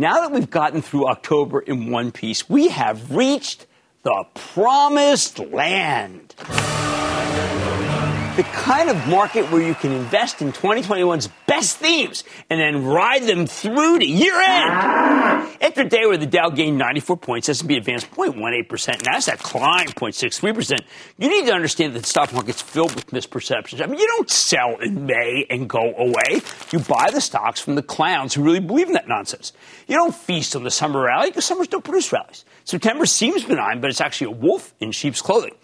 Now that we've gotten through October in one piece, we have reached the promised land. The kind of market where you can invest in 2021's best themes and then ride them through to year end. Ah. After a day where the Dow gained 94 points, S&P advanced 0.18%, and NASDAQ climbed 0.63%, you need to understand that the stock market's filled with misperceptions. I mean, you don't sell in May and go away. You buy the stocks from the clowns who really believe in that nonsense. You don't feast on the summer rally because summers don't produce rallies. September seems benign, but it's actually a wolf in sheep's clothing.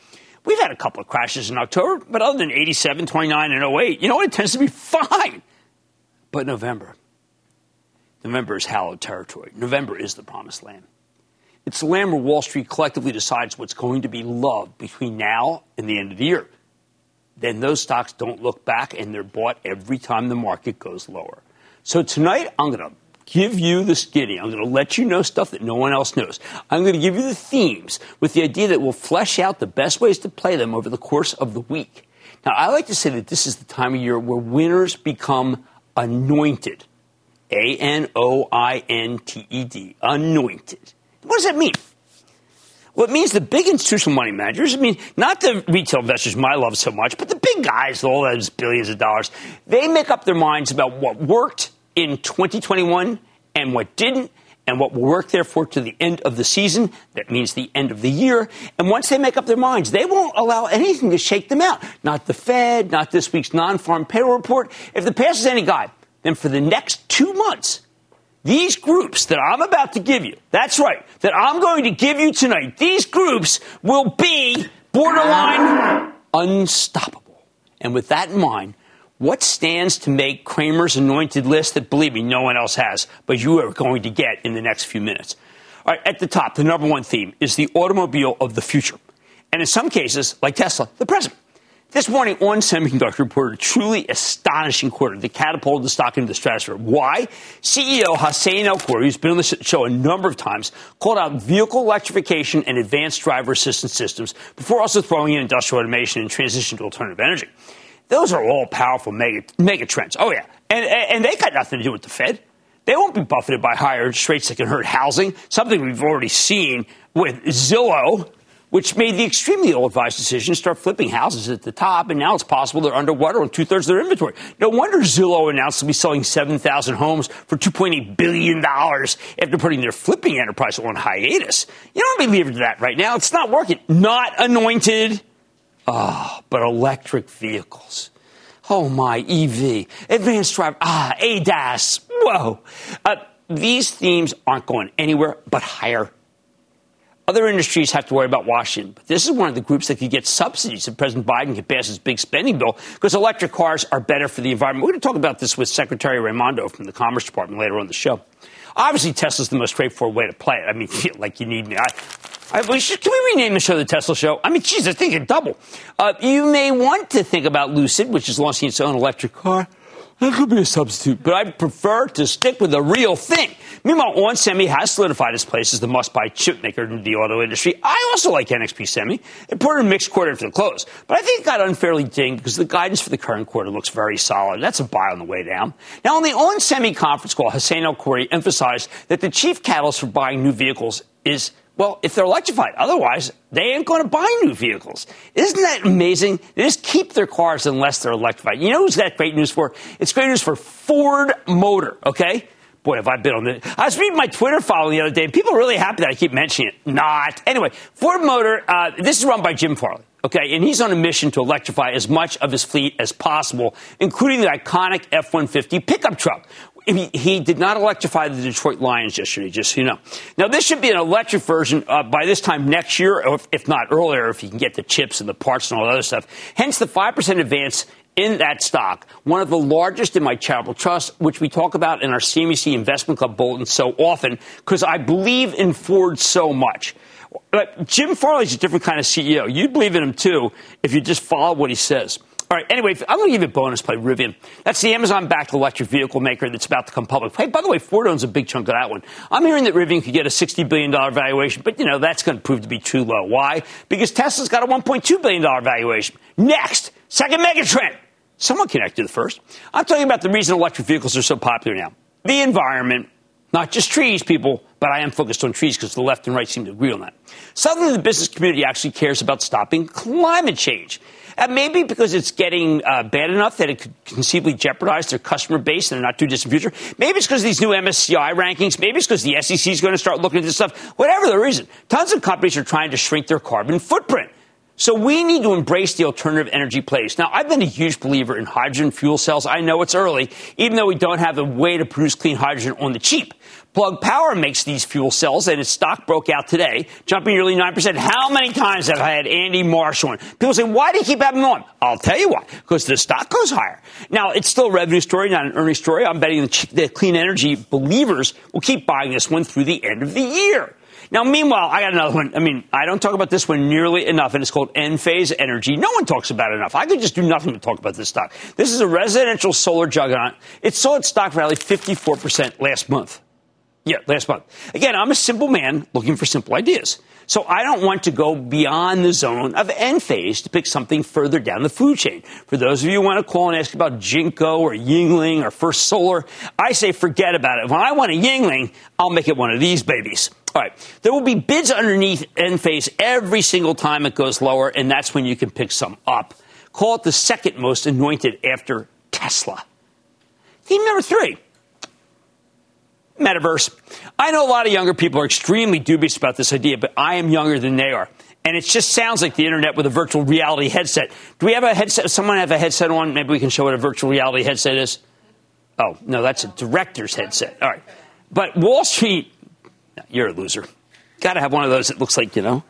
We've had a couple of crashes in October, but other than 87, 29, and 08, you know what? It tends to be fine. But November, November is hallowed territory. November is the promised land. It's the land where Wall Street collectively decides what's going to be loved between now and the end of the year. Then those stocks don't look back and they're bought every time the market goes lower. So tonight, I'm going to give you the skinny. I'm going to let you know stuff that no one else knows. I'm going to give you the themes with the idea that we'll flesh out the best ways to play them over the course of the week. Now, I like to say that this is the time of year where winners become anointed. A N O I N T E D. Anointed. What does that mean? Well, it means the big institutional money managers, I mean, not the retail investors I love so much, but the big guys all those billions of dollars, they make up their minds about what worked in 2021 and what didn't and what will work therefore to the end of the season. That means the end of the year. And once they make up their minds, they won't allow anything to shake them out. Not the Fed, not this week's non-farm payroll report. If the pass is any guide, then for the next two months, these groups that I'm about to give you, that's right, that I'm going to give you tonight, these groups will be borderline unstoppable. And with that in mind, what stands to make Cramer's anointed list that, believe me, no one else has, but you are going to get in the next few minutes? All right, at the top, the number one theme is the automobile of the future. And in some cases, like Tesla, the present. This morning, ON Semiconductor reported a truly astonishing quarter that catapulted the stock into the stratosphere. Why? CEO Hassane El-Khoury, who's been on the show a number of times, called out vehicle electrification and advanced driver assistance systems before also throwing in industrial automation and transition to alternative energy. Those are all powerful mega, mega trends. Oh, yeah. And, and they got nothing to do with the Fed. They won't be buffeted by higher interest rates that can hurt housing, something we've already seen with Zillow, which made the extremely ill advised decision to start flipping houses at the top, and now it's possible they're underwater on two thirds of their inventory. No wonder Zillow announced to be selling 7,000 homes for $2.8 billion after putting their flipping enterprise on hiatus. You don't believe that right now. It's not working. Not anointed. Ah, oh, but electric vehicles. Oh my, EV, advanced driver, ah, ADAS. Whoa. Uh, these themes aren't going anywhere but higher. Other industries have to worry about Washington, but this is one of the groups that could get subsidies if President Biden can pass his big spending bill because electric cars are better for the environment. We're going to talk about this with Secretary Raimondo from the Commerce Department later on the show. Obviously, Tesla's the most straightforward way to play it. I mean, like you need me. I, I, we should, can we rename the show the Tesla Show? I mean, geez, I think it double. Uh, you may want to think about Lucid, which is launching its own electric car. That could be a substitute, but I prefer to stick with the real thing. Meanwhile, ON Semi has solidified its place as the must-buy chip maker in the auto industry. I also like NXP Semi. It reported a mixed quarter after the close, but I think it got unfairly dinged because the guidance for the current quarter looks very solid. That's a buy on the way down. Now, on the ON Semi conference call, Hassane El-Khoury emphasized that the chief catalyst for buying new vehicles is well, if they're electrified, otherwise they ain't going to buy new vehicles. Isn't that amazing? They just keep their cars unless they're electrified. You know who's that great news for? It's great news for Ford Motor, okay? Boy, have I been on it. I was reading my Twitter follow the other day, and people are really happy that I keep mentioning it. Not. Anyway, Ford Motor, uh, this is run by Jim Farley. Okay, and he's on a mission to electrify as much of his fleet as possible, including the iconic F 150 pickup truck, he, did not electrify the Detroit Lions yesterday, just so you know. Now, this should be an electric version uh, by this time next year, if, if, not earlier, if you can get the chips and the parts and all that other stuff. Hence the 5% advance in that stock, one of the largest in my charitable trust, which we talk about in our CNBC Investment Club bulletin so often, because I believe in Ford so much. But Jim Farley's a different kind of CEO. You'd believe in him too if you just follow what he says. All right. Anyway, I'm going to give you a bonus play, Rivian. That's the Amazon-backed electric vehicle maker that's about to come public. Hey, by the way, Ford owns a big chunk of that one. I'm hearing that Rivian could get a $60 billion valuation, but, you know, that's going to prove to be too low. Why? Because Tesla's got a $1.2 billion valuation. Next, second megatrend. Someone connected to the first. I'm talking about the reason electric vehicles are so popular now. The environment, not just trees, people, but I am focused on trees because the left and right seem to agree on that. Suddenly, the business community actually cares about stopping climate change. Uh, maybe because it's getting uh, bad enough that it could conceivably jeopardize their customer base in a not too distant future. Maybe it's because of these new MSCI rankings. Maybe it's because the SEC is going to start looking at this stuff. Whatever the reason, tons of companies are trying to shrink their carbon footprint. So we need to embrace the alternative energy place. Now, I've been a huge believer in hydrogen fuel cells. I know it's early, even though we don't have a way to produce clean hydrogen on the cheap. Plug Power makes these fuel cells, and its stock broke out today, jumping nearly 9%. How many times have I had Andy Marsh on? People say, why do you keep having him on? I'll tell you why. Because the stock goes higher. Now, it's still a revenue story, not an earnings story. I'm betting the, clean energy believers will keep buying this one through the end of the year. Now, meanwhile, I got another one. I mean, I don't talk about this one nearly enough, and it's called Enphase Energy. No one talks about it enough. I could just do nothing but talk about this stock. This is a residential solar juggernaut. It saw its stock rally 54% last month. Yeah, last month. Again, I'm a simple man looking for simple ideas. So I don't want to go beyond the zone of Enphase to pick something further down the food chain. For those of you who want to call and ask about Jinko or Yingling or First Solar, I say forget about it. When I want a Yuengling, I'll make it one of these babies. All right. There will be bids underneath Enphase every single time it goes lower, and that's when you can pick some up. Call it the second most anointed after Tesla. Theme number three metaverse. I know a lot of younger people are extremely dubious about this idea, but I am younger than they are. And it just sounds like the internet with a virtual reality headset. Do we have a headset? Someone have a headset on? Maybe we can show what a virtual reality headset is. Oh, no, that's a director's headset. All right. But Wall Street you're a loser. Got to have one of those that looks like, you know.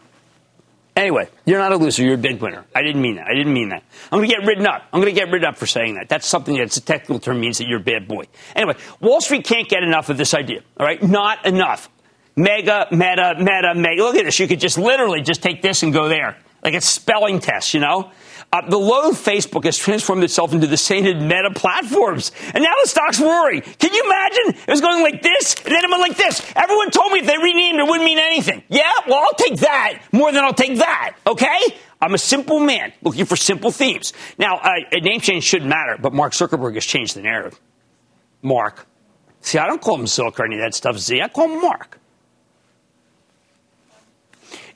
Anyway, you're not a loser. You're a big winner. I didn't mean that. I didn't mean that. I'm going to get ridden up. I'm going to get ridden up for saying that. That's something that's a technical term means that you're a bad boy. Anyway, Wall Street can't get enough of this idea. All right, not enough. Mega, meta, meta, mega. Look at this. You could just literally just take this and go there, like a spelling test. You know, uh, the low Facebook has transformed itself into the sainted meta platforms. And now the stock's roaring. Can you imagine? It was going like this, and then it went like this. Everyone told me if they renamed it, wouldn't mean anything. Yeah? Well, I'll take that more than I'll take that. Okay? I'm a simple man looking for simple themes. Now, uh, a name change shouldn't matter, but Mark Zuckerberg has changed the narrative. Mark. See, I don't call him Zuck or any of that stuff, Z. I call him Mark.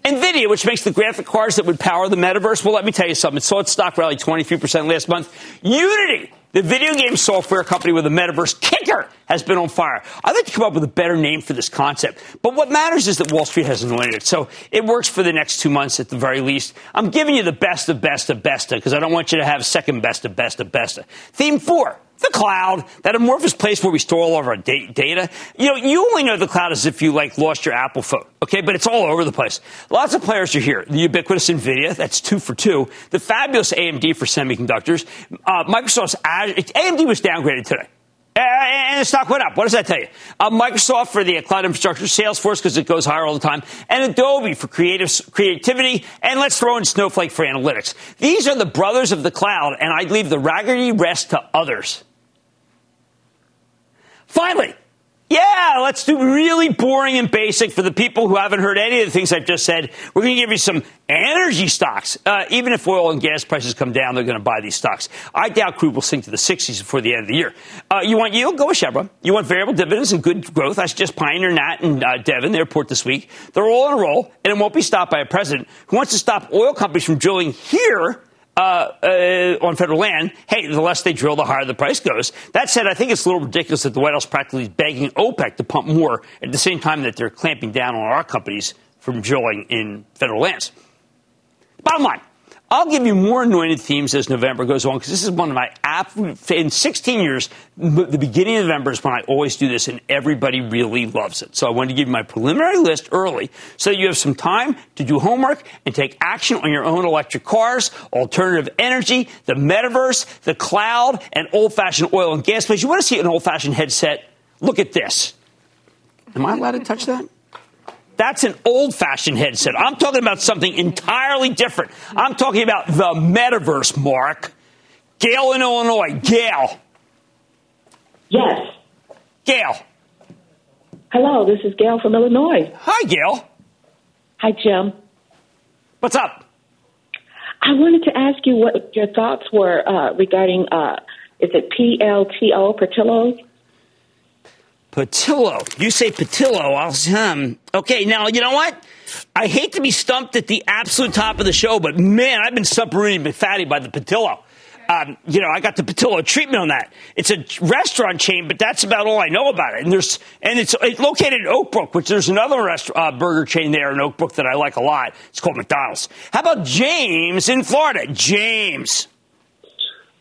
NVIDIA, which makes the graphic cards that would power the metaverse, well, let me tell you something. It saw its stock rally 23% last month. Unity, the video game software company with a metaverse kicker, has been on fire. I'd like to come up with a better name for this concept. But what matters is that Wall Street has anointed it. So it works for the next two months at the very least. I'm giving you the best of best of best because I don't want you to have second best of best of best. Theme four the cloud, that amorphous place where we store all of our data. You know, you only know the cloud as if you like lost your Apple phone, okay? But it's all over the place. Lots of players are here. The ubiquitous NVIDIA, that's two for two. The fabulous AMD for semiconductors. Uh, Microsoft's Azure, AMD was downgraded today. And the stock went up. What does that tell you? Uh, Microsoft for the cloud infrastructure, Salesforce because it goes higher all the time, and Adobe for creative creativity, and let's throw in Snowflake for analytics. These are the brothers of the cloud, and I'd leave the raggedy rest to others. Finally, yeah, let's do really boring and basic for the people who haven't heard any of the things I've just said. We're going to give you some energy stocks. Uh, even if oil and gas prices come down, they're going to buy these stocks. I doubt crude will sink to the 60s before the end of the year. Uh, you want yield? Go with Chevron. You want variable dividends and good growth? I suggest Pioneer, Nat, and uh, Devon. They report this week. They're all in a roll, and it won't be stopped by a president who wants to stop oil companies from drilling here uh, uh, on federal land, hey, the less they drill, the higher the price goes. That said, I think it's a little ridiculous that the White House practically is begging OPEC to pump more at the same time that they're clamping down on our companies from drilling in federal lands. Bottom line, I'll give you more anointed themes as November goes on because this is one of my absolute, in 16 years, the beginning of November is when I always do this and everybody really loves it. So I wanted to give you my preliminary list early so that you have some time to do homework and take action on your own electric cars, alternative energy, the metaverse, the cloud, and old fashioned oil and gas plays. You want to see an old fashioned headset? Look at this. Am I allowed to touch that? That's an old fashioned headset. I'm talking about something entirely different. I'm talking about the metaverse, Mark. Gail in Illinois. Gail. Yes. Gail. Hello, this is Gail from Illinois. Hi, Gail. Hi, Jim. What's up? I wanted to ask you what your thoughts were uh, regarding, uh, is it PLTO, Portillo? Patillo. You say Patillo. I'll um. Okay, now you know what? I hate to be stumped at the absolute top of the show, but man, I've been really McFatty by the Patillo. Um, you know, I got the Patillo treatment on that. It's a restaurant chain, but that's about all I know about it. And there's and it's, it's located in Oak Brook, which there's another rest, uh, burger chain there in Oak Brook that I like a lot. It's called McDonald's. How about James in Florida? James.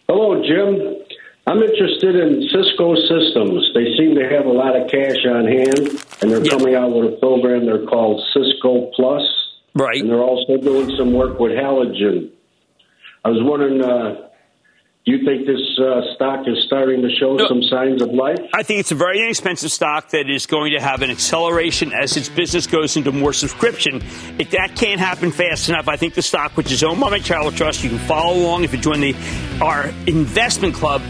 Hello, Jim. I'm interested in Cisco Systems. They seem to have a lot of cash on hand, and they're coming out with a program they're called Cisco Plus. Right. And they're also doing some work with Halogen. I was wondering, uh, do you think this uh, stock is starting to show no, some signs of life? I think it's a very inexpensive stock that is going to have an acceleration as its business goes into more subscription. If that can't happen fast enough, I think the stock, which is owned by my travel trust, you can follow along if you join the our investment club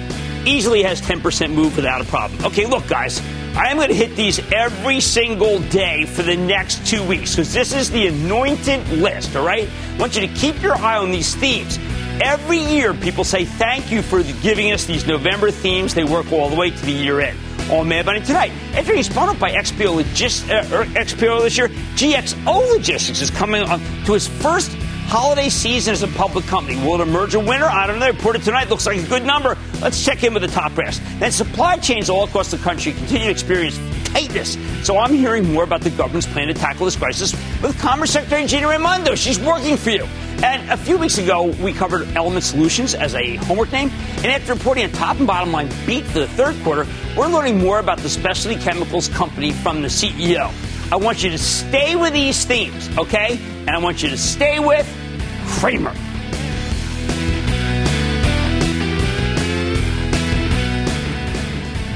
easily has 10% move without a problem. Okay, look, guys, I am going to hit these every single day for the next two weeks because this is the anointed list, all right? I want you to keep your eye on these themes. Every year, people say thank you for giving us these November themes. They work all the way to the year end. On Mad Money tonight, after he's spun up by XPO, Logis- uh, XPO this year, GXO Logistics is coming on to his first holiday season as a public company. Will it emerge a winner? I don't know. They reported tonight. Looks like a good number. Let's check in with the top brass. Then supply chains all across the country continue to experience tightness. So I'm hearing more about the government's plan to tackle this crisis with Commerce Secretary Gina Raimondo. She's working for you. And a few weeks ago, we covered Element Solutions as a homework name. And after reporting a top and bottom line beat for the third quarter, we're learning more about the specialty chemicals company from the CEO. I want you to stay with these themes, okay? And I want you to stay with Cramer.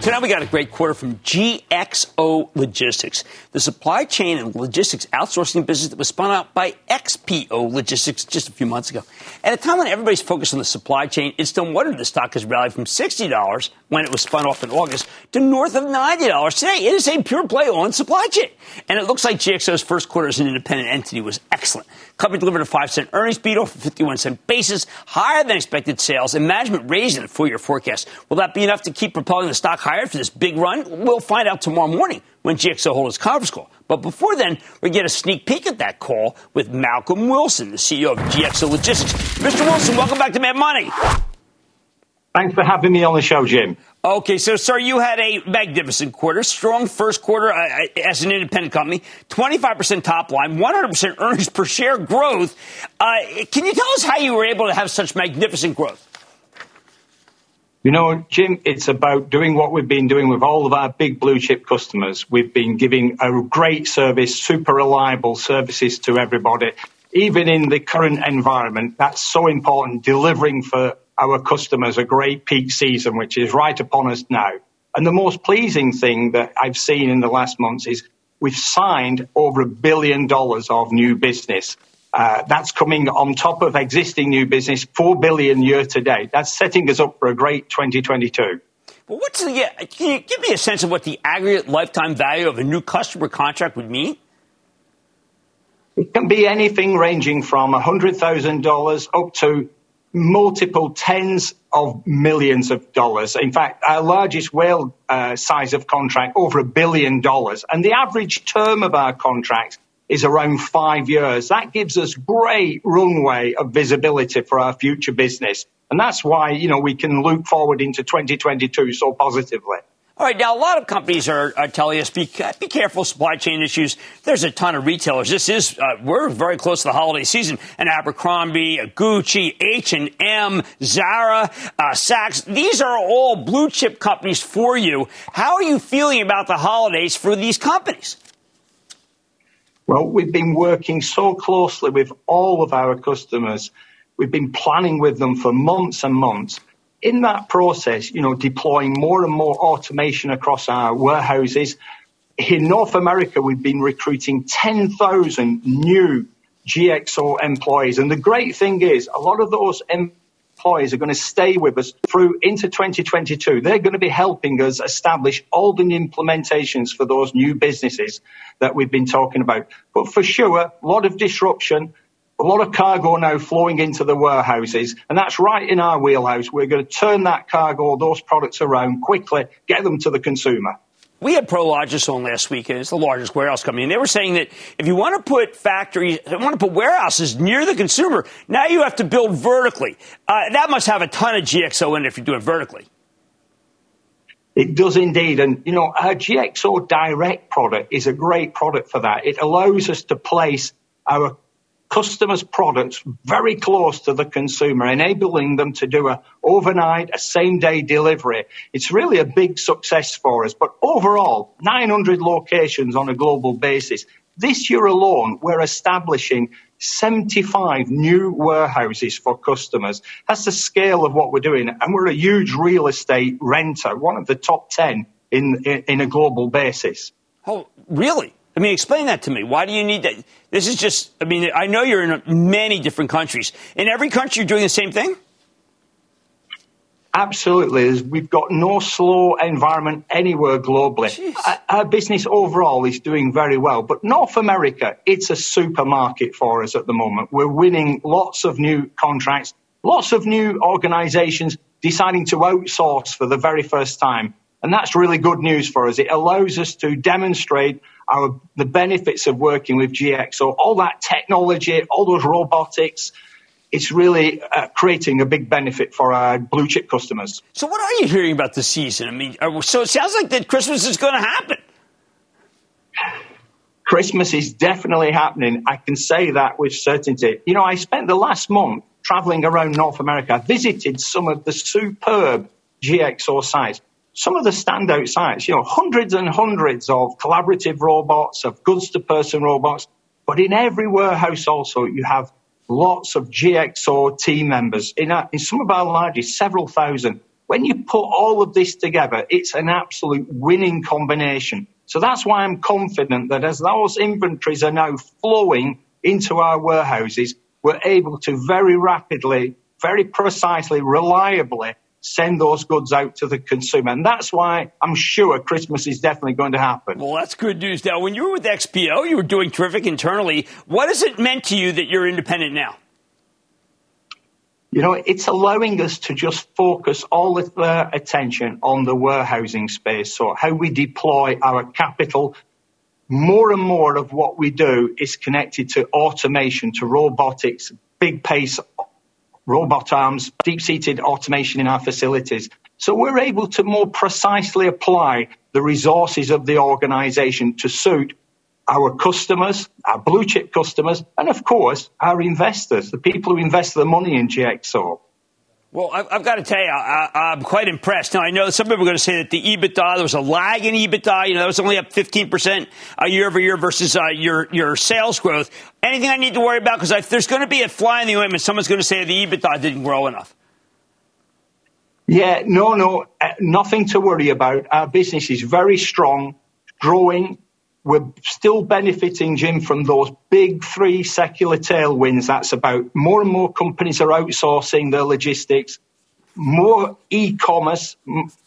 So now we got a great quarter from GXO Logistics, the supply chain and logistics outsourcing business that was spun out by XPO Logistics just a few months ago. At a time when everybody's focused on the supply chain, it's no wonder the stock has rallied from $60 when it was spun off in August to north of $90 today. It is a pure play on supply chain. And it looks like GXO's first quarter as an independent entity was excellent. Company delivered a 5 cent earnings beat off a 51 cent basis, higher than expected sales, and management raised the full year forecast. Will that be enough to keep propelling the stock higher for this big run? We'll find out tomorrow morning when GXO holds its conference call. But before then, we get a sneak peek at that call with Malcolm Wilson, the CEO of GXO Logistics. Mr. Wilson, welcome back to Mad Money. Thanks for having me on the show, Jim. Okay, so sir, you had a magnificent quarter, strong first quarter uh, as an independent company, 25% top line, 100% earnings per share growth. Uh, can you tell us how you were able to have such magnificent growth? You know, Jim, it's about doing what we've been doing with all of our big blue chip customers. We've been giving a great service, super reliable services to everybody, even in the current environment. That's so important, delivering for our customers a great peak season, which is right upon us now. And the most pleasing thing that I've seen in the last months is we've signed over a billion dollars of new business. Uh, that's coming on top of existing new business, four billion year to date. That's setting us up for a great 2022. Well, what's the? Can you give me a sense of what the aggregate lifetime value of a new customer contract would mean? It can be anything ranging from $100,000 up to multiple tens of millions of dollars. In fact, our largest whale uh, size of contract, over a billion dollars. And the average term of our contracts is around five years. That gives us great runway of visibility for our future business. And that's why, you know, we can look forward into 2022 so positively. All right, now a lot of companies are, are telling us be, be careful supply chain issues. There's a ton of retailers. This is uh, we're very close to the holiday season. And Abercrombie, Gucci, H and M, Zara, uh, Saks. These are all blue chip companies for you. How are you feeling about the holidays for these companies? Well, we've been working so closely with all of our customers. We've been planning with them for months and months in that process, you know, deploying more and more automation across our warehouses. In North America, we've been recruiting 10,000 new GXO employees. And the great thing is, a lot of those employees are going to stay with us through into 2022. They're going to be helping us establish all the implementations for those new businesses that we've been talking about. But for sure, a lot of disruption, a lot of cargo now flowing into the warehouses, and that's right in our wheelhouse. We're going to turn that cargo, those products around quickly, get them to the consumer. We had Prologis on last week, and it's the largest warehouse company. And they were saying that if you want to put factories, if you want to put warehouses near the consumer, now you have to build vertically. Uh, that must have a ton of GXO in it if you do it vertically. It does indeed. And, you know, our GXO Direct product is a great product for that. It allows us to place our customers' products very close to the consumer, enabling them to do a overnight, a same day delivery. It's really a big success for us. But overall, 900 locations on a global basis. This year alone, we're establishing 75 new warehouses for customers. That's the scale of what we're doing. And we're a huge real estate renter, one of the top 10 in, in, in a global basis. Oh, really? I mean, explain that to me. Why do you need that? This is just, I mean, I know you're in many different countries. In every country, you're doing the same thing? Absolutely. We've got no slow environment anywhere globally. Our uh, business overall is doing very well. But North America, it's a supermarket for us at the moment. We're winning lots of new contracts, lots of new organizations deciding to outsource for the very first time. And that's really good news for us. It allows us to demonstrate our, the benefits of working with GXO, all that technology, all those robotics. It's really uh, creating a big benefit for our blue chip customers. So, what are you hearing about the season? I mean, uh, so it sounds like that Christmas is going to happen. Christmas is definitely happening. I can say that with certainty. You know, I spent the last month traveling around North America. I visited some of the superb GXO sites some of the standout sites, you know, hundreds and hundreds of collaborative robots, of goods to person robots. But in every warehouse also, you have lots of GXO team members. In, a, in some of our largest, several thousand. When you put all of this together, it's an absolute winning combination. So that's why I'm confident that as those inventories are now flowing into our warehouses, we're able to very rapidly, very precisely, reliably send those goods out to the consumer. And that's why I'm sure Christmas is definitely going to happen. Well, that's good news. Now, when you were with XPO, you were doing terrific internally. What has it meant to you that you're independent now? You know, it's allowing us to just focus all of the attention on the warehousing space. So how we deploy our capital. More and more of what we do is connected to automation, to robotics, big pace robot arms, deep-seated automation in our facilities. So we're able to more precisely apply the resources of the organization to suit our customers, our blue chip customers, and of course, our investors, the people who invest their money in GXO. Well, I've got to tell you, I, am quite impressed. Now, I know some people are going to say that the EBITDA, there was a lag in EBITDA. You know, that was only up 15% a year over year versus uh, your, your sales growth. Anything I need to worry about? Because if there's going to be a fly in the ointment, someone's going to say the EBITDA didn't grow enough. Yeah, no, no, uh, nothing to worry about. Our business is very strong, growing, we're still benefiting, Jim, from those big three secular tailwinds. That's about more and more companies are outsourcing their logistics, more e-commerce.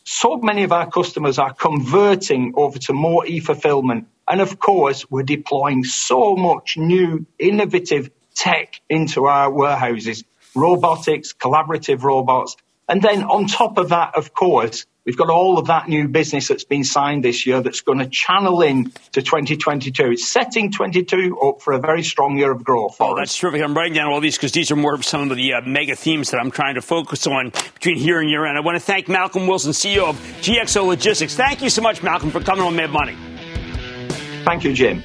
So many of our customers are converting over to more e-fulfillment. And of course, we're deploying so much new innovative tech into our warehouses, robotics, collaborative robots. And then on top of that, of course, We've got all of that new business that's been signed this year that's going to channel in to 2022. It's setting 22 up for a very strong year of growth. Oh, that's terrific. I'm writing down all these because these are more of some of the uh, mega themes that I'm trying to focus on between here and year end. I want to thank Malcolm Wilson, CEO of GXO Logistics. Thank you so much, Malcolm, for coming on Mad Money. Thank you, Jim.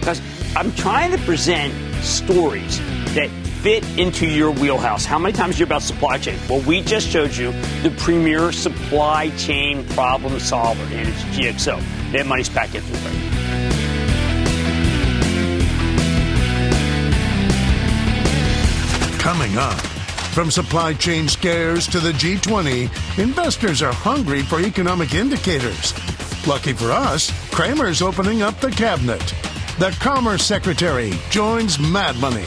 Because I'm trying to present stories that fit into your wheelhouse. How many times you about supply chain? Well, we just showed you the premier supply chain problem solver, and it's GXO. That money's back in for Coming up. From supply chain scares to the G20, investors are hungry for economic indicators. Lucky for us, Cramer's opening up the cabinet. The Commerce Secretary joins Mad Money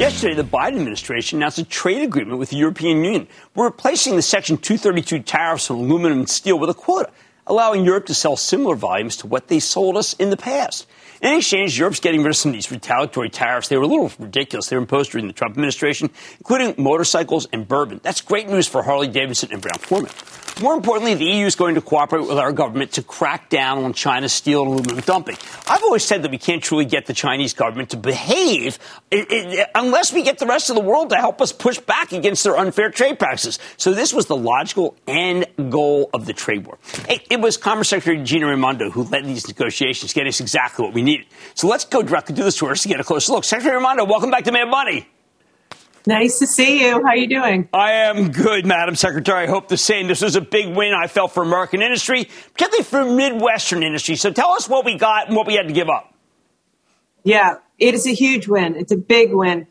Yesterday, the Biden administration announced a trade agreement with the European Union. We're replacing the Section 232 tariffs on aluminum and steel with a quota, allowing Europe to sell similar volumes to what they sold us in the past. In exchange, Europe's getting rid of some of these retaliatory tariffs. They were a little ridiculous. They were imposed during the Trump administration, including motorcycles and bourbon. That's great news for Harley Davidson and Brown Forman. More importantly, the EU is going to cooperate with our government to crack down on China's steel and aluminum dumping. I've always said that we can't truly get the Chinese government to behave unless we get the rest of the world to help us push back against their unfair trade practices. So this was the logical end goal of the trade war. It, was Commerce Secretary Gina Raimondo who led these negotiations, getting us exactly what we needed. So let's go directly to the source to get a closer look. Secretary Raimondo, welcome back to Mad Money. Nice to see you. How are you doing? I am good, Madam Secretary. I hope the same. This was a big win, I felt, for American industry, particularly for Midwestern industry. So tell us what we got and what we had to give up. Yeah, it is a huge win. It's a big win.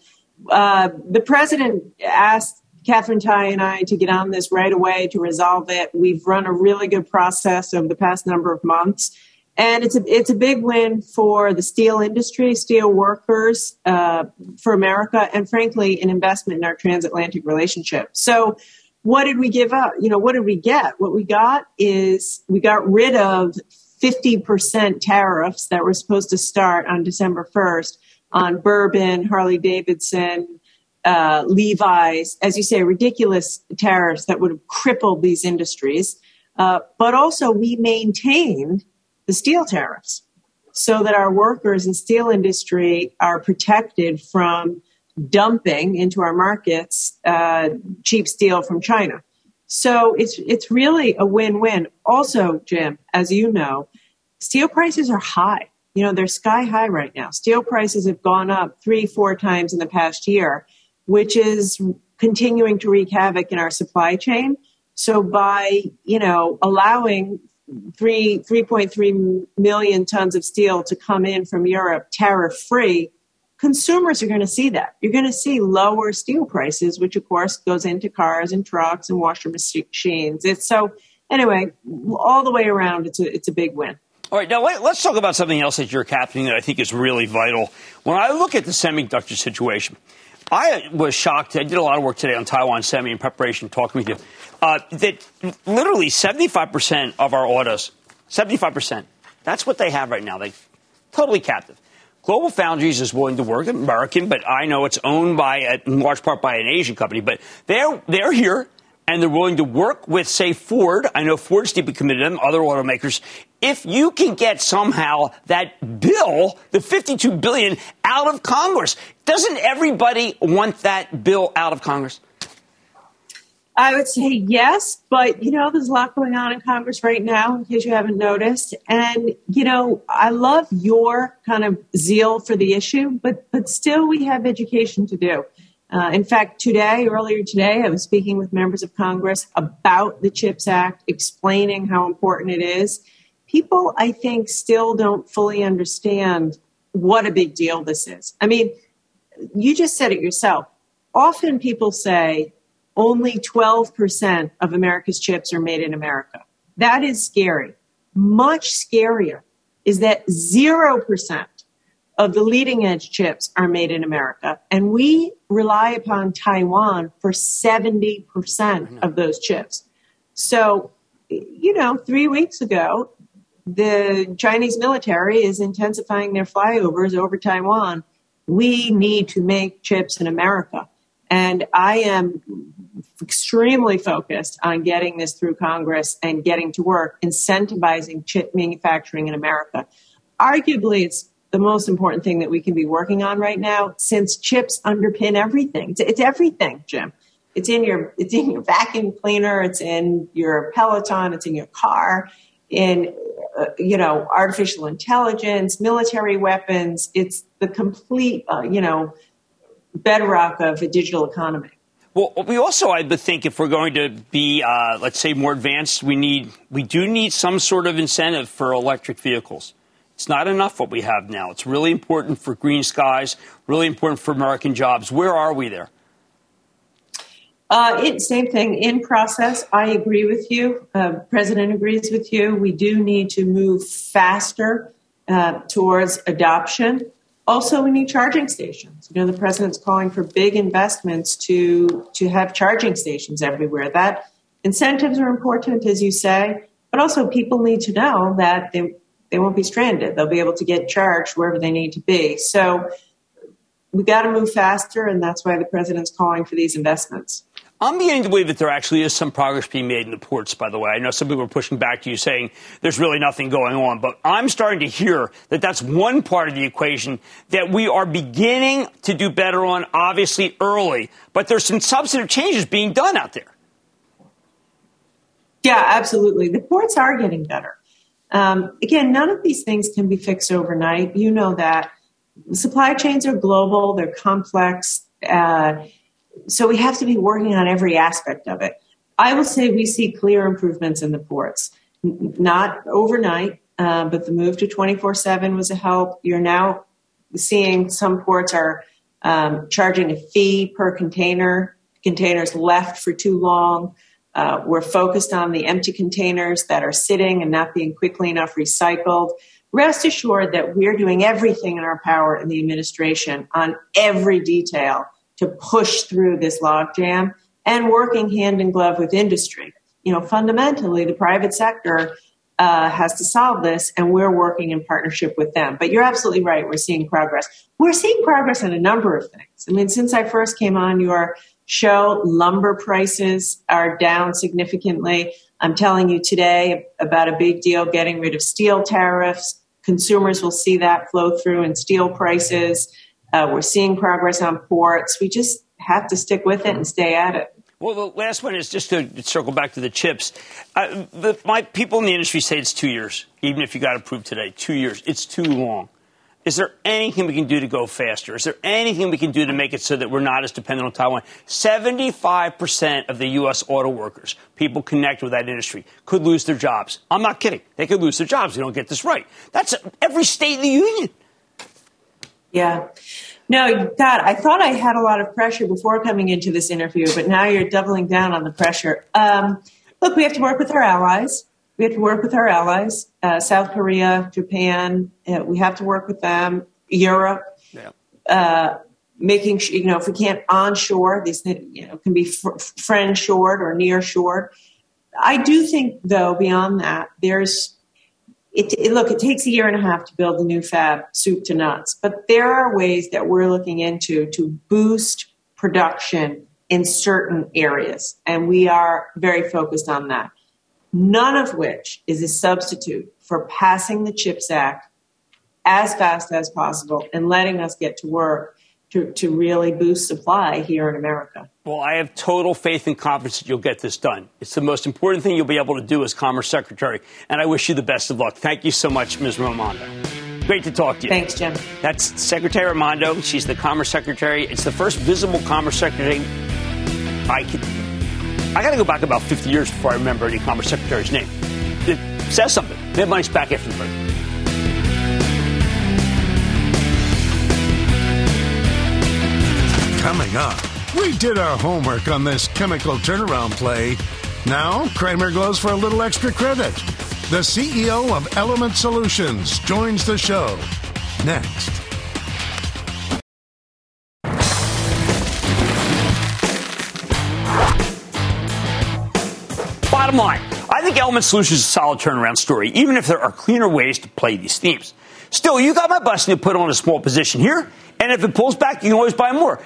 Uh, the president asked Katherine Tai and I to get on this right away to resolve it. We've run a really good process over the past number of months and it's a it's a big win for the steel industry, steel workers, uh, for America, and frankly, an investment in our transatlantic relationship. So, what did we give up? You know, what did we get? What we got is we got rid of 50% tariffs that were supposed to start on December 1st on bourbon, Harley Davidson, uh, Levi's, as you say, ridiculous tariffs that would have crippled these industries. Uh, but also, we maintained the steel tariffs so that our workers in steel industry are protected from dumping into our markets uh, cheap steel from China. So it's it's really a win-win. Also, Jim, as you know, steel prices are high. You know, they're sky high right now. Steel prices have gone up three, four times in the past year, which is continuing to wreak havoc in our supply chain. So by, you know, allowing three 3.3 million tons of steel to come in from Europe tariff free, consumers are going to see that. You're going to see lower steel prices, which of course goes into cars and trucks and washer machines. It's so anyway, all the way around, it's a it's a big win. All right, now let, us talk about something else that you're captaining that I think is really vital. When I look at the semiconductor situation, I was shocked. I did a lot of work today on Taiwan Semi in preparation, talking with you. Uh, that literally 75% of our autos, 75%, that's what they have right now. They totally captive. Global Foundries is willing to work, American, but I know it's owned by, in large part, by an Asian company. But they're they're here and they're willing to work with, say, Ford. I know Ford's deeply committed to them, other automakers. If you can get somehow that bill, the 52 billion, out of Congress, doesn't everybody want that bill out of Congress? I would say yes, but you know, there's a lot going on in Congress right now, in case you haven't noticed. And you know, I love your kind of zeal for the issue, but but still, we have education to do. Uh, in fact, today, earlier today, I was speaking with members of Congress about the CHIPS Act, explaining how important it is. People, I think, still don't fully understand what a big deal this is. I mean, you just said it yourself. Often people say only 12% of America's chips are made in America. That is scary. Much scarier is that 0% of the leading edge chips are made in America, and we rely upon Taiwan for 70% mm-hmm. of those chips. So, you know, three weeks ago, the Chinese military is intensifying their flyovers over Taiwan. We need to make chips in America. And I am extremely focused on getting this through Congress and getting to work, incentivizing chip manufacturing in America. Arguably, it's the most important thing that we can be working on right now since chips underpin everything. It's, it's everything, Jim. It's in your it's in your vacuum cleaner, it's in your Peloton, it's in your car, in uh, you know artificial intelligence, military weapons. It's the complete uh, you know bedrock of a digital economy. Well, we also, I would think, if we're going to be, uh, let's say, more advanced, we need, we do need some sort of incentive for electric vehicles. It's not enough what we have now. It's really important for green skies, really important for American jobs. Where are we there? Uh, it, same thing in process. I agree with you. Uh, President agrees with you. We do need to move faster uh, towards adoption. Also, we need charging stations. You know, the president's calling for big investments to to have charging stations everywhere. That incentives are important, as you say, but also people need to know that they they won't be stranded. They'll be able to get charged wherever they need to be. So we got to move faster, and that's why the president's calling for these investments. I'm beginning to believe that there actually is some progress being made in the ports, by the way. I know some people are pushing back to you saying there's really nothing going on, but I'm starting to hear that that's one part of the equation that we are beginning to do better on, obviously early, but there's some substantive changes being done out there. Yeah, absolutely. The ports are getting better. Um, again, none of these things can be fixed overnight. You know that. Supply chains are global, they're complex. Uh, so we have to be working on every aspect of it. I will say we see clear improvements in the ports, N- not overnight, uh, but the move to 24 7 was a help. You're now seeing some ports are um, charging a fee per container, containers left for too long. Uh, we're focused on the empty containers that are sitting and not being quickly enough recycled. Rest assured that we're doing everything in our power in the administration on every detail to push through this logjam and working hand in glove with industry. You know, fundamentally, the private sector uh, has to solve this, and we're working in partnership with them. But you're absolutely right. We're seeing progress. We're seeing progress on a number of things. I mean, since I first came on your show, lumber prices are down significantly. I'm telling you today about a big deal getting rid of steel tariffs. Consumers will see that flow through in steel prices. Uh, we're seeing progress on ports. We just have to stick with it and stay at it. Well, the last one is just to circle back to the chips. Uh, the, my people in the industry say it's two years, even if you got approved today. Two years. It's too long. Is there anything we can do to go faster? Is there anything we can do to make it so that we're not as dependent on Taiwan? 75% of the U.S. auto workers, people connected with that industry, could lose their jobs. I'm not kidding. They could lose their jobs if they don't get this right. That's every state in the union. Yeah. No, God, I thought I had a lot of pressure before coming into this interview, but now you're doubling down on the pressure. Um, look, we have to work with our allies. We have to work with our allies, uh, South Korea, Japan. Uh, we have to work with them, Europe. Yeah. Uh, making sure, you know, if we can't onshore, these you know, can be fr- friend shored or near shored. I do think, though, beyond that, there's it, it, look, it takes a year and a half to build a new fab, soup to nuts, but there are ways that we're looking into to boost production in certain areas, and we are very focused on that. None of which is a substitute for passing the CHIPS Act as fast as possible and letting us get to work to, to really boost supply here in America. Well, I have total faith and confidence that you'll get this done. It's the most important thing you'll be able to do as Commerce Secretary, and I wish you the best of luck. Thank you so much, Ms. Raimondo. Great to talk to you. Thanks, Jim. That's Secretary Raimondo. She's the Commerce Secretary. It's the first visible Commerce Secretary I could. I got to go back about 50 years before I remember any Commerce Secretary's name. It says something. Mad Money's back after the break. Coming up, we did our homework on this chemical turnaround play. Now, Cramer goes for a little extra credit. The CEO of Element Solutions joins the show. Next. Bottom line, I think Element Solutions is a solid turnaround story, even if there are cleaner ways to play these themes. Still, you got my blessing to put on a small position here, and if it pulls back, you can always buy more.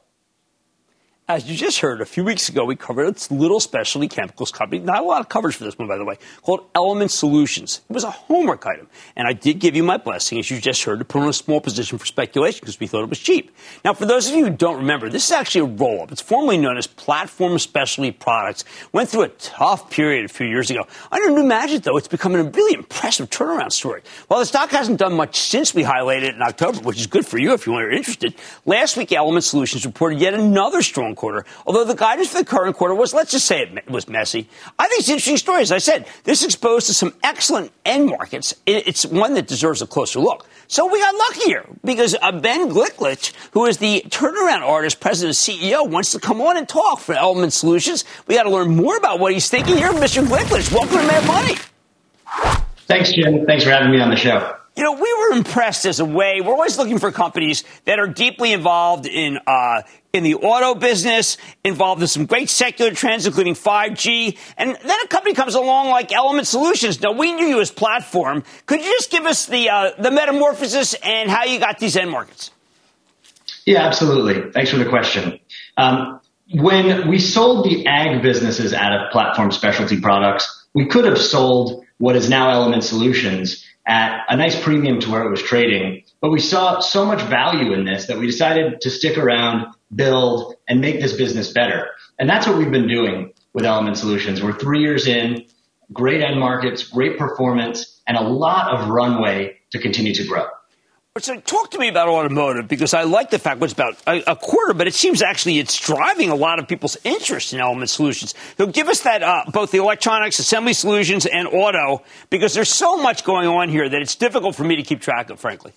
As you just heard, a few weeks ago, we covered a little specialty chemicals company. Not a lot of coverage for this one, by the way, called Element Solutions. It was a homework item. And I did give you my blessing, as you just heard, to put on a small position for speculation because we thought it was cheap. Now, for those of you who don't remember, this is actually a roll up. It's formerly known as Platform Specialty Products. Went through a tough period a few years ago. Under new management, though, it's becoming a really impressive turnaround story. While the stock hasn't done much since we highlighted it in October, which is good for you if you're interested, last week Element Solutions reported yet another strong quarter. Although the guidance for the current quarter was, let's just say it was messy. I think it's an interesting story. As I said, this exposed to some excellent end markets. It's one that deserves a closer look. So we got lucky here because uh, Ben Gliklich, who is the turnaround artist, president, CEO, wants to come on and talk for Element Solutions. We got to learn more about what he's thinking here. Mr. Gliklich, welcome to Mad Money. Thanks, Jim. Thanks for having me on the show. You know, we were impressed as a way. We're always looking for companies that are deeply involved in uh, in the auto business, involved in some great secular trends, including 5G. And then a company comes along like Element Solutions. Now, we knew you as platform. Could you just give us the uh, the metamorphosis and how you got these end markets? Yeah, absolutely. Thanks for the question. Um, when we sold the ag businesses out of Platform Specialty Products, we could have sold what is now Element Solutions at a nice premium to where it was trading. But we saw so much value in this that we decided to stick around, build, and make this business better. And that's what we've been doing with Element Solutions. We're three years in, great end markets, great performance, and a lot of runway to continue to grow. So talk to me about automotive because I like the fact it's about a, a, quarter, but it seems actually it's driving a lot of people's interest in Element Solutions. So give us that uh, both the electronics, assembly solutions, and auto because there's so much going on here that it's difficult for me to keep track of, frankly.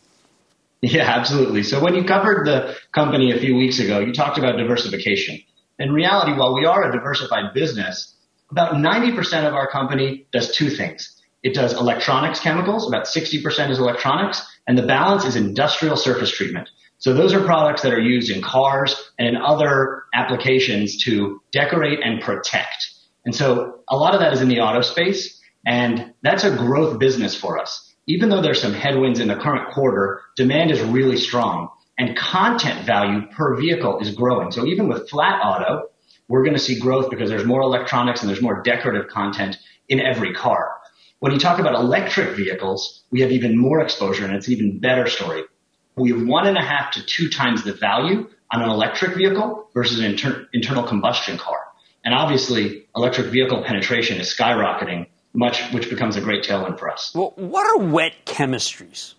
Yeah, absolutely. So when you covered the company a few weeks ago, you talked about diversification. In reality, while we are a diversified business, about 90% of our company does two things. It does electronics chemicals, about 60% is electronics, and the balance is industrial surface treatment. So those are products that are used in cars and in other applications to decorate and protect. And so a lot of that is in the auto space, and that's a growth business for us. Even though there's some headwinds in the current quarter, demand is really strong and content value per vehicle is growing. So even with flat auto, we're going to see growth because there's more electronics and there's more decorative content in every car. When you talk about electric vehicles, we have even more exposure and it's an even better story. We have one and a half to two times the value on an electric vehicle versus an inter- internal combustion car. And obviously, electric vehicle penetration is skyrocketing, much which becomes a great tailwind for us. Well, what are wet chemistries?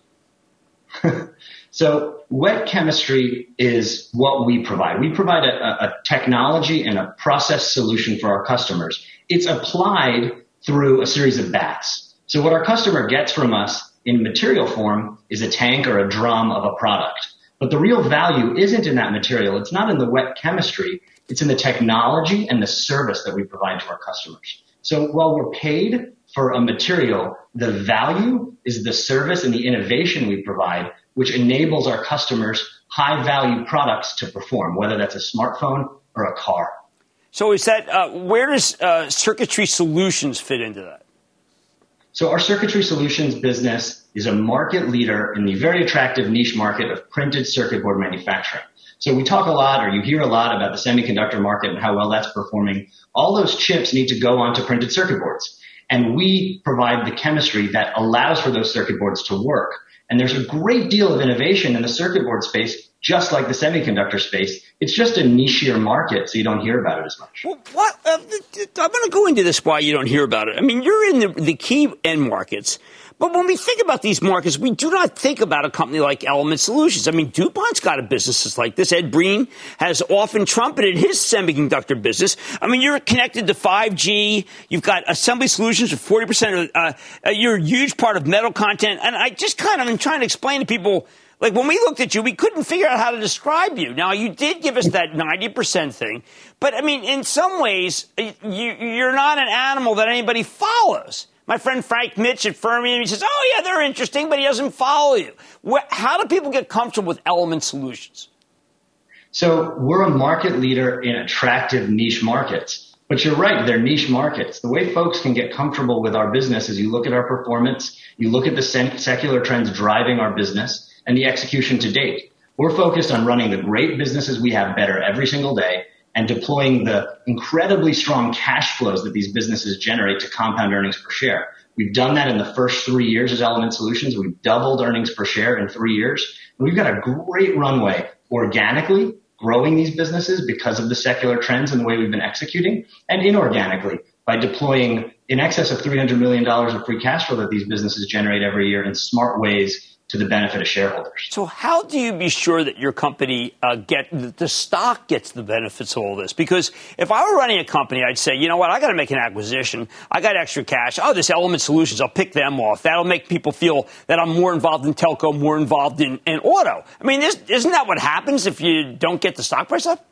so, wet chemistry is what we provide. We provide a, a technology and a process solution for our customers. It's applied through a series of baths. So what our customer gets from us in material form is a tank or a drum of a product. But the real value isn't in that material. It's not in the wet chemistry. It's in the technology and the service that we provide to our customers. So while we're paid for a material, the value is the service and the innovation we provide, which enables our customers high value products to perform, whether that's a smartphone or a car. So is that uh, where does uh, Circuitry Solutions fit into that? So our Circuitry Solutions business is a market leader in the very attractive niche market of printed circuit board manufacturing. So we talk a lot or you hear a lot about the semiconductor market and how well that's performing. All those chips need to go onto printed circuit boards. And we provide the chemistry that allows for those circuit boards to work. And there's a great deal of innovation in the circuit board space, just like the semiconductor space. It's just a nichier market, so you don't hear about it as much. Well, what? Uh, I'm going to go into this why you don't hear about it. I mean, you're in the, the key end markets. But when we think about these markets, we do not think about a company like Element Solutions. I mean, DuPont's got a business like this. Ed Breen has often trumpeted his semiconductor business. I mean, you're connected to 5G. You've got assembly solutions for 40% of, uh, uh, you're a huge part of metal content. And I just kind of am trying to explain to people, like when we looked at you, we couldn't figure out how to describe you. Now you did give us that 90% thing, but I mean, in some ways, you, you're not an animal that anybody follows. My friend Frank Mitsch at Fermium, he says, oh, yeah, they're interesting, but he doesn't follow you. How do people get comfortable with Element Solutions? So we're a market leader in attractive niche markets. But you're right, they're niche markets. The way folks can get comfortable with our business is you look at our performance, you look at the secular trends driving our business, and the execution to date. We're focused on running the great businesses we have better every single day and deploying the incredibly strong cash flows that these businesses generate to compound earnings per share. We've done that in the first three years as Element Solutions. We've doubled earnings per share in three years. And we've got a great runway organically growing these businesses because of the secular trends and the way we've been executing and inorganically by deploying in excess of $300 million of free cash flow that these businesses generate every year in smart ways to the benefit of shareholders. So, how do you be sure that your company uh, get the stock gets the benefits of all this? Because if I were running a company, I'd say, you know what, I got to make an acquisition. I got extra cash. Oh, this Element Solutions, I'll pick them off. That'll make people feel that I'm more involved in telco, more involved in, in auto. I mean, isn't that what happens if you don't get the stock price up?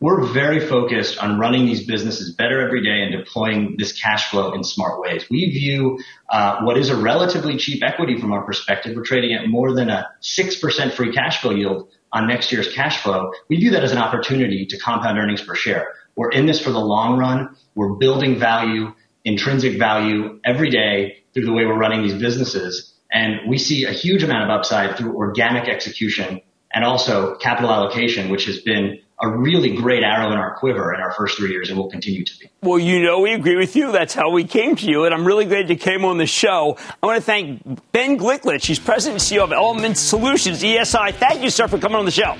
We're very focused on running these businesses better every day and deploying this cash flow in smart ways. We view uh, what is a relatively cheap equity from our perspective. We're trading at more than a 6% free cash flow yield on next year's cash flow. We view that as an opportunity to compound earnings per share. We're in this for the long run. We're building value, intrinsic value every day through the way we're running these businesses. And we see a huge amount of upside through organic execution and also capital allocation, which has been a really great arrow in our quiver in our first three years and will continue to be. Well, you know, we agree with you. That's how we came to you. And I'm really glad you came on the show. I want to thank Ben Gliklich. He's president and CEO of Element Solutions, ESI. Thank you, sir, for coming on the show.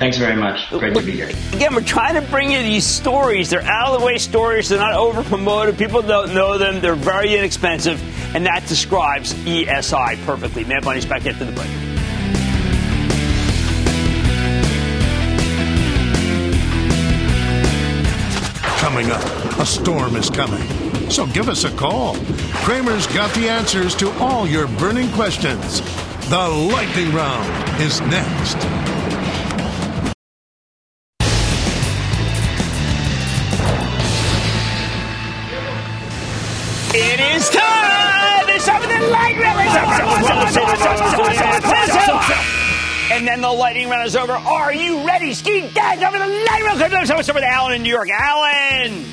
Thanks very much. Great to be here. Again, we're trying to bring you these stories. They're out of the way stories. They're not over promoted. People don't know them. They're very inexpensive. And that describes ESI perfectly. Mad Money's back after the break. Coming up, a storm is coming. So give us a call. Cramer's got the answers to all your burning questions. The lightning round is next. It is time! It's for the lightning round! And then the lightning round is over. Are you ready? Ski dad over the lightning round. Let's start with Alan in New York. Alan!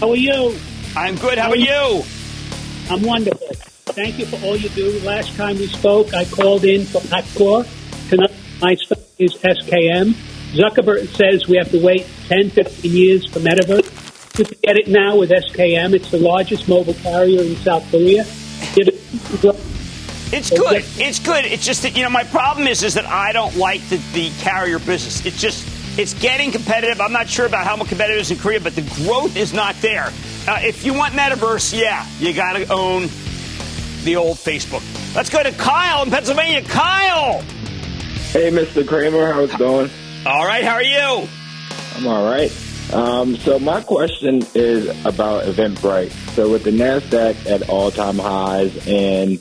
How are you? I'm good. How are you? I'm wonderful. Thank you for all you do. Last time we spoke, I called in for Patcore. Tonight, my stock is SKM. Zuckerberg says we have to wait 10, 15 years for Metaverse. You can get it now with SKM. It's the largest mobile carrier in South Korea. It's good. It's good. It's just that you know my problem is is that I don't like the, the carrier business. It's just it's getting competitive. I'm not sure about how much competitive it is in Korea, but the growth is not there. Uh, if you want metaverse, yeah, you got to own the old Facebook. Let's go to Kyle in Pennsylvania. Kyle. Hey, Mr. Cramer, how's it going? All right. How are you? I'm all right. Um, so my question is about Eventbrite. So with the Nasdaq at all-time highs and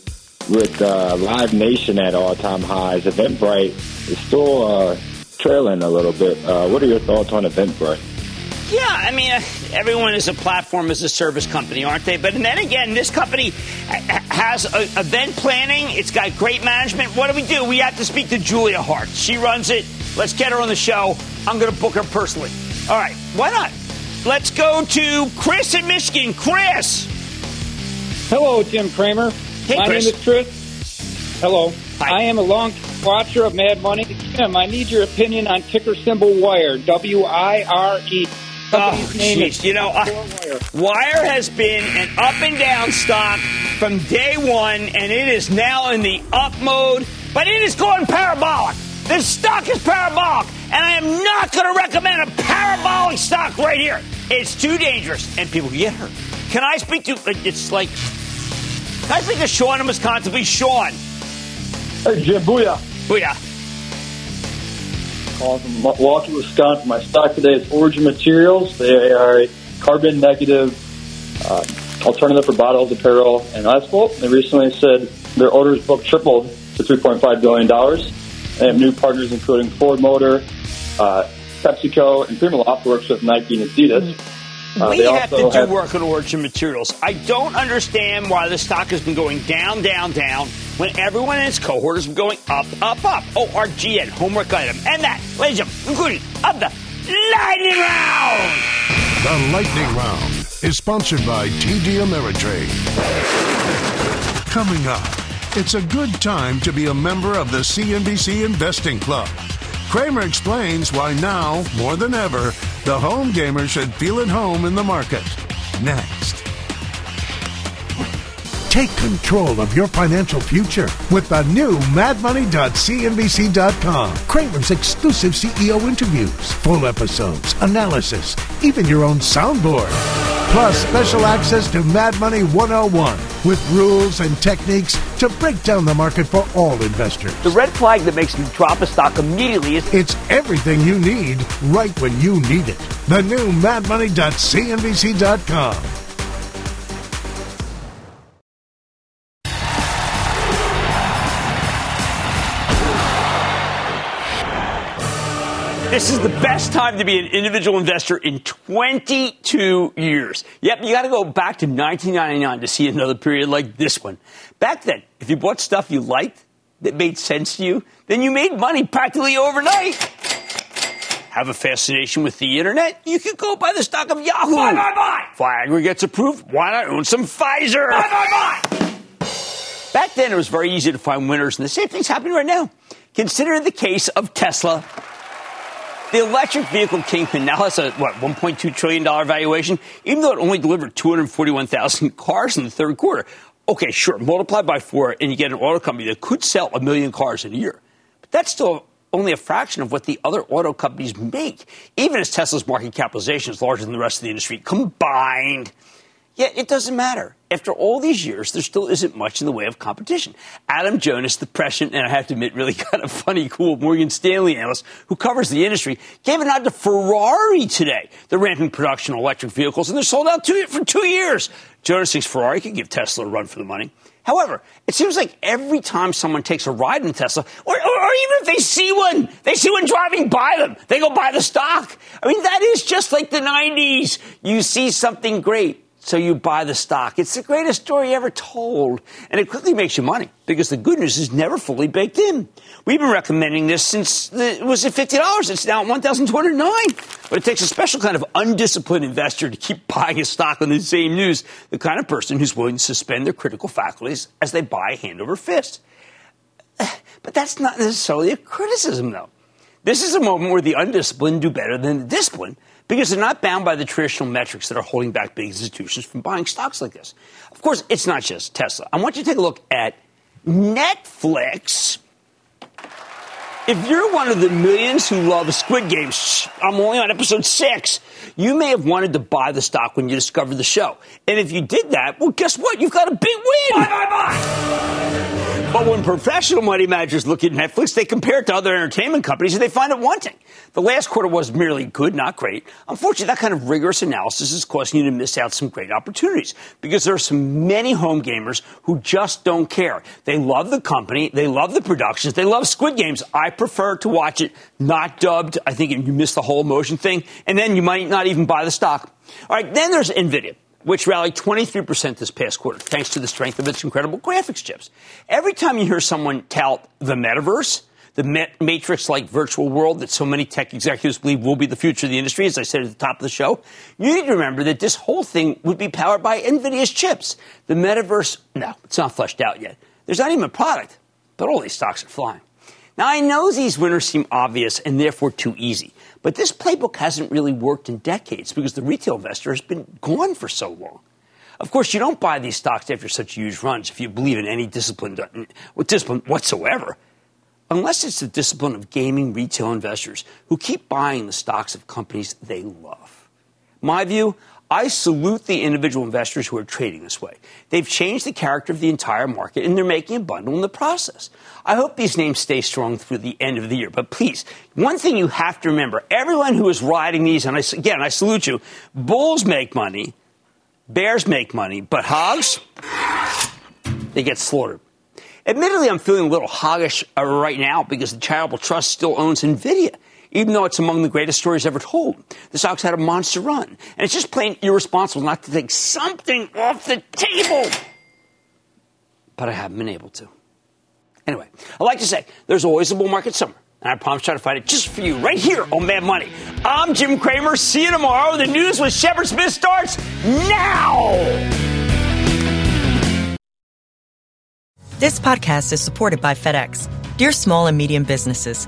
with uh, Live Nation at all-time highs, Eventbrite is still uh, trailing a little bit. Uh, what are your thoughts on Eventbrite? Yeah, I mean, uh, everyone is a platform as a service company, aren't they? But then again, this company has a, event planning. It's got great management. What do we do? We have to speak to Julia Hartz. She runs it. Let's get her on the show. I'm going to book her personally. All right, why not? Let's go to Chris in Michigan. Chris. Hello, Jim Cramer. Hey, My Chris. name is Chris. Hello. Hi. I am a long watcher of Mad Money. Jim, I need your opinion on ticker symbol Wire. W I R E. Oh, jeez. You know, uh, Wire has been an up and down stock from day one, and it is now in the up mode, but it is going parabolic. This stock is parabolic, and I am not going to recommend a parabolic stock right here. It's too dangerous, and people get hurt. Can I speak to? It's like, I speak to Sean in Wisconsin? be Sean. Hey, Jim, booyah. Booyah. Calling from Milwaukee, Wisconsin. My stock today is Origin Materials. They are a carbon negative uh, alternative for bottles, apparel, and asphalt. They recently said their orders book tripled to $3.5 billion. They have new partners including Ford Motor, uh, PepsiCo, and Primaloft works with Nike and Adidas. Uh, we have to do also have- work on origin materials. I don't understand why the stock has been going down, down, down when everyone in its cohort has been going up, up, up. ORGN, homework item. And that, ladies and gentlemen, including of the Lightning Round. The Lightning Round is sponsored by TD Ameritrade. Coming up, it's a good time to be a member of the CNBC Investing Club. Cramer explains why now, more than ever, the home gamer should feel at home in the market. Next. Take control of your financial future with the new madmoney.cnbc.com. Cramer's exclusive CEO interviews, full episodes, analysis, even your own soundboard. Plus, special access to Mad Money 101 with rules and techniques to break down the market for all investors. The red flag that makes me drop a stock immediately is It's everything you need right when you need it. The new madmoney.cnbc.com. This is the best time to be an individual investor in 22 years. Yep, you got to go back to 1999 to see another period like this one. Back then, if you bought stuff you liked that made sense to you, then you made money practically overnight. Have a fascination with the internet? You could go buy the stock of Yahoo. Buy, buy, buy. Viagra gets approved. Why not own some Pfizer? Buy, buy, buy. Back then, it was very easy to find winners, and the same thing's happening right now. Consider the case of Tesla. The electric vehicle kingpin now has a, what, $1.2 trillion valuation, even though it only delivered 241,000 cars in the third quarter. Okay, sure, multiply by four, and you get an auto company that could sell a million cars in a year. But that's still only a fraction of what the other auto companies make, even as Tesla's market capitalization is larger than the rest of the industry combined. Yet it doesn't matter. After all these years, there still isn't much in the way of competition. Adam Jonas, the prescient, and I have to admit, really kind of funny, cool Morgan Stanley analyst who covers the industry, gave a nod to Ferrari today. They're ramping production of electric vehicles, and they're sold out two, for two years. Jonas thinks Ferrari could give Tesla a run for the money. However, it seems like every time someone takes a ride in Tesla, or, or, or, even if they see one, they see one driving by them, they go buy the stock. I mean, that is just like the 90s. You see something great, so you buy the stock. It's the greatest story ever told, and it quickly makes you money because the good news is never fully baked in. We've been recommending this since the, it was at fifty dollars. It's now at one thousand two hundred nine. But it takes a special kind of undisciplined investor to keep buying a stock on the same news. The kind of person who's willing to suspend their critical faculties as they buy hand over fist. But that's not necessarily a criticism, though. This is a moment where the undisciplined do better than the disciplined because they're not bound by the traditional metrics that are holding back big institutions from buying stocks like this. Of course, it's not just Tesla. I want you to take a look at Netflix. If you're one of the millions who love Squid Game, shh, I'm only on episode six. You may have wanted to buy the stock when you discovered the show. And if you did that, well, guess what? You've got a big win. Buy, buy, buy. But when professional money managers look at Netflix, they compare it to other entertainment companies and they find it wanting. The last quarter was merely good, not great. Unfortunately, that kind of rigorous analysis is causing you to miss out some great opportunities because there are so many home gamers who just don't care. They love the company, they love the productions, they love Squid Games. I prefer to watch it not dubbed. I think you miss the whole emotion thing, and then you might not even buy the stock. All right, then there's Nvidia which rallied 23% this past quarter, thanks to the strength of its incredible graphics chips. Every time you hear someone tout the metaverse, the matrix like virtual world that so many tech executives believe will be the future of the industry, as I said at the top of the show, you need to remember that this whole thing would be powered by NVIDIA's chips. The metaverse, no, it's not fleshed out yet. There's not even a product, but all these stocks are flying. Now, I know these winners seem obvious and therefore too easy. But this playbook hasn't really worked in decades because the retail investor has been gone for so long. Of course, you don't buy these stocks after such huge runs if you believe in any discipline, uh, discipline whatsoever, unless it's the discipline of gaming retail investors who keep buying the stocks of companies they love. My view, I salute the individual investors who are trading this way. They've changed the character of the entire market and they're making a bundle in the process. I hope these names stay strong through the end of the year. But please, one thing you have to remember everyone who is riding these, and I, again, I salute you, bulls make money, bears make money, but hogs, they get slaughtered. Admittedly, I'm feeling a little hoggish uh, right now because the charitable trust still owns NVIDIA even though it's among the greatest stories ever told. The SOX had a monster run. And it's just plain irresponsible not to take something off the table. But I haven't been able to. Anyway, I like to say there's always a bull market somewhere. And I promise try to find it just for you right here on Mad Money. I'm Jim Cramer. See you tomorrow. The news with Shepard Smith starts now. This podcast is supported by FedEx. Dear small and medium businesses,